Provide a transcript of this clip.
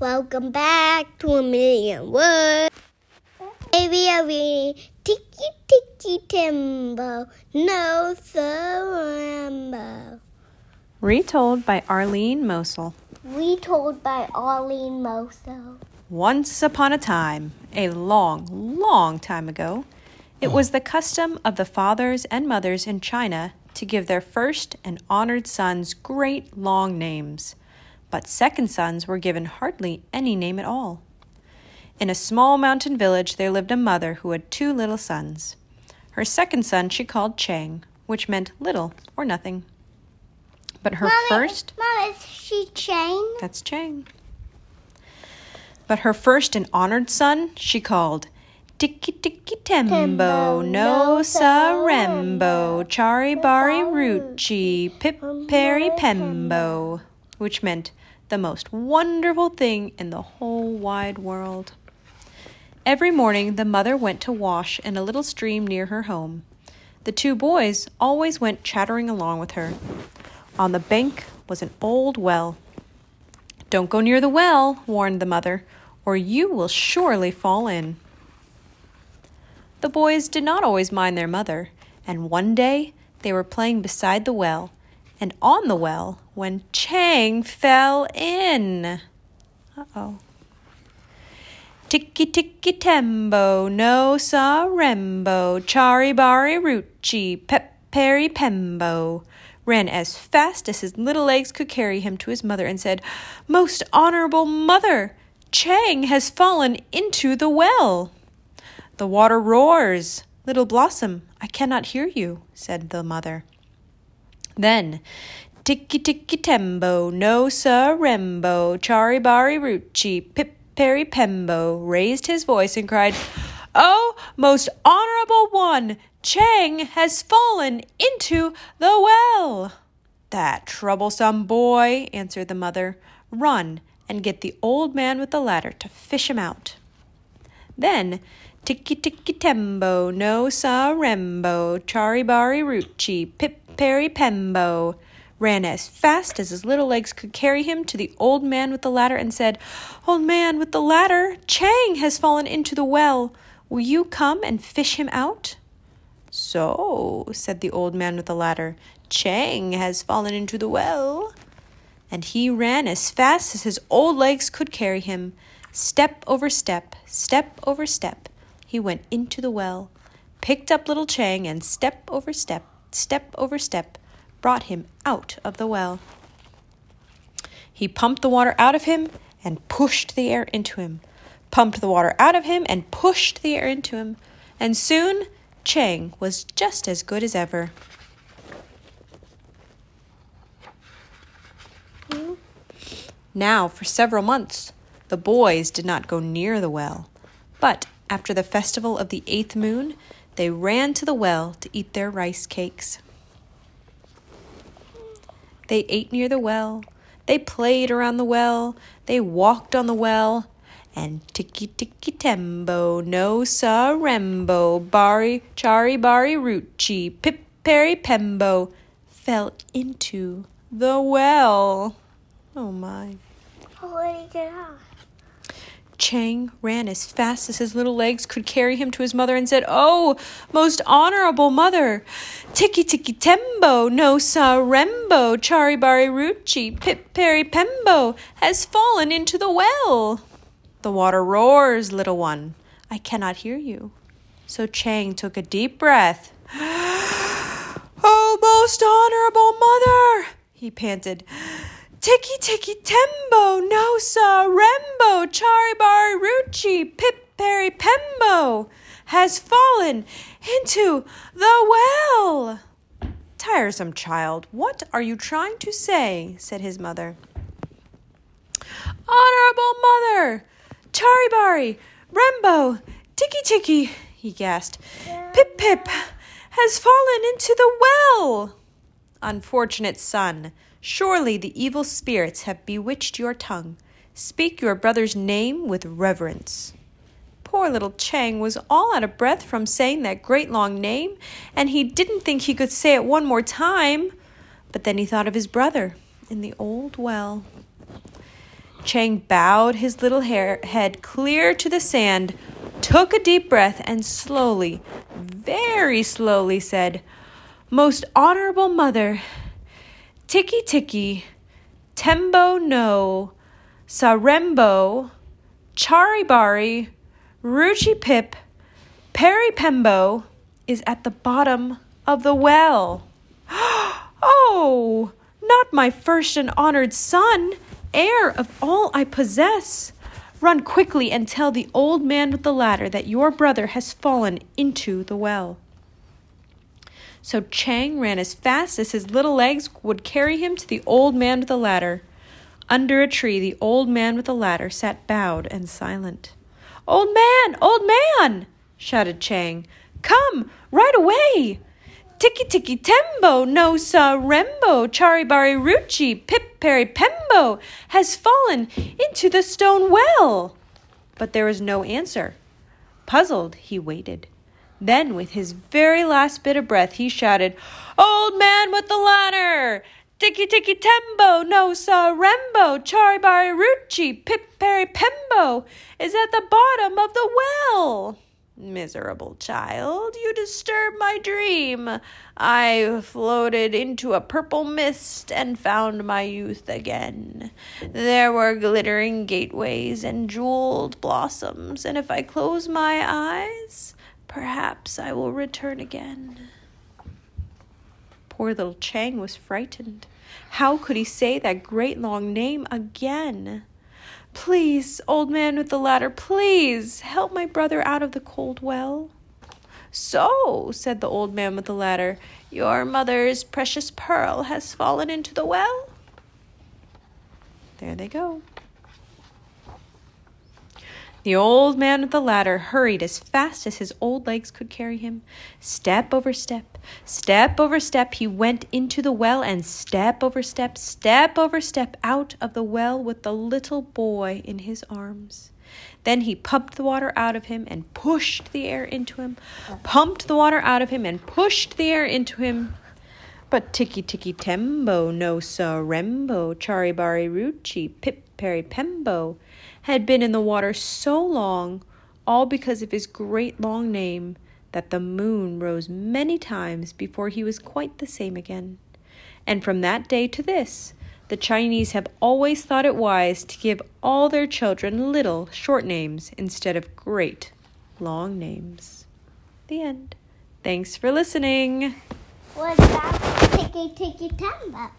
Welcome back to a million words. Baby, are we tikki tikki tembo, no Rambo. Retold by Arlene Mosel. Retold by Arlene Mosel. Once upon a time, a long, long time ago, it was the custom of the fathers and mothers in China to give their first and honored sons great long names, but second sons were given hardly any name at all. In a small mountain village there lived a mother who had two little sons. Her second son she called Chang, which meant little or nothing. But her first. Mom, is she Chang? That's Chang. But her first and honored son she called Tikki Tikki Tembo, Tembo, No no Sarembo, Chari Bari Ruchi, Ruchi, Pip Peri Pembo, which meant the most wonderful thing in the whole wide world. Every morning the mother went to wash in a little stream near her home. The two boys always went chattering along with her. On the bank was an old well. Don't go near the well, warned the mother, or you will surely fall in. The boys did not always mind their mother, and one day they were playing beside the well, and on the well when Chang fell in. Uh oh. Tikki tikki tembo, no sa rembo, chari bari ruchi, pep peri pembo, ran as fast as his little legs could carry him to his mother and said, Most honorable mother, Chang has fallen into the well. The water roars. Little Blossom, I cannot hear you, said the mother. Then, Tikki tikki tembo, no sa rembo, chari bari ruchi, pip peri pembo, raised his voice and cried, Oh, most honorable one, Chang has fallen into the well. That troublesome boy, answered the mother. Run and get the old man with the ladder to fish him out. Then, Tikki tikki tembo, no sa rembo, chari bari ruchi, pip peri pembo, ran as fast as his little legs could carry him to the old man with the ladder and said, Old man with the ladder, Chang has fallen into the well. Will you come and fish him out? So, said the old man with the ladder, Chang has fallen into the well. And he ran as fast as his old legs could carry him. Step over step, step over step, he went into the well, picked up little Chang, and step over step, step over step, brought him out of the well. He pumped the water out of him and pushed the air into him, pumped the water out of him and pushed the air into him, and soon Chang was just as good as ever. Now, for several months, the boys did not go near the well, but after the festival of the eighth moon, they ran to the well to eat their rice cakes. They ate near the well, they played around the well, they walked on the well, and tikki tikki tembo, no sa rembo, bari chari bari ruchi, pip peri pembo, fell into the well. Oh my. How did he get out? Chang ran as fast as his little legs could carry him to his mother and said, Oh, most honorable mother, tikki tikki tembo, no sa rembo, chari bari ruchi, pip peri pembo has fallen into the well. The water roars, little one. I cannot hear you. So Chang took a deep breath. oh, most honorable mother, he panted. Tikki tikki tembo, no sa rembo, charibar ruchi, pip pembo has fallen into the well. Tiresome child, what are you trying to say? said his mother. Honorable mother, Charibari, Rembo, Tikki Tikki, he gasped. Pip Pip has fallen into the well. Unfortunate son, surely the evil spirits have bewitched your tongue. Speak your brother's name with reverence. Poor little Chang was all out of breath from saying that great long name, and he didn't think he could say it one more time. But then he thought of his brother in the old well. Chang bowed his little hair, head clear to the sand, took a deep breath, and slowly, very slowly said, Most honorable mother, Tikki Tikki, Tembo no, Sarembo, Charibari, Ruchi Pip, Peri Pembo is at the bottom of the well. oh, not my first and honored son, heir of all I possess. Run quickly and tell the old man with the ladder that your brother has fallen into the well. So Chang ran as fast as his little legs would carry him to the old man with the ladder. Under a tree, the old man with the ladder sat bowed and silent. Old man! Old man! shouted Chang. Come, right away! Tiki tiki tembo, no sa rembo, charibari ruchi, pip peri pembo has fallen into the stone well. But there was no answer. Puzzled, he waited. Then, with his very last bit of breath, he shouted, Old man with the ladder! Tiki tiki tembo, no sa rembo, charibari ruchi, pip peri pembo is at the bottom of the well. Miserable child, you disturb my dream. I floated into a purple mist and found my youth again. There were glittering gateways and jeweled blossoms, and if I close my eyes, perhaps I will return again. Poor little Chang was frightened. How could he say that great long name again? Please, old man with the ladder, please help my brother out of the cold well. So, said the old man with the ladder, your mother's precious pearl has fallen into the well? There they go. The old man with the ladder hurried as fast as his old legs could carry him. Step over step, step over step, he went into the well, and step over step, step over step out of the well with the little boy in his arms. Then he pumped the water out of him and pushed the air into him, pumped the water out of him and pushed the air into him. But Tikki Tikki Tembo, no Sarembo, Charibari Ruchi, Pip Peri Pembo had been in the water so long, all because of his great long name, that the moon rose many times before he was quite the same again. And from that day to this, the Chinese have always thought it wise to give all their children little short names instead of great long names. The end. Thanks for listening. What's that? Tikki Tikki Tembo.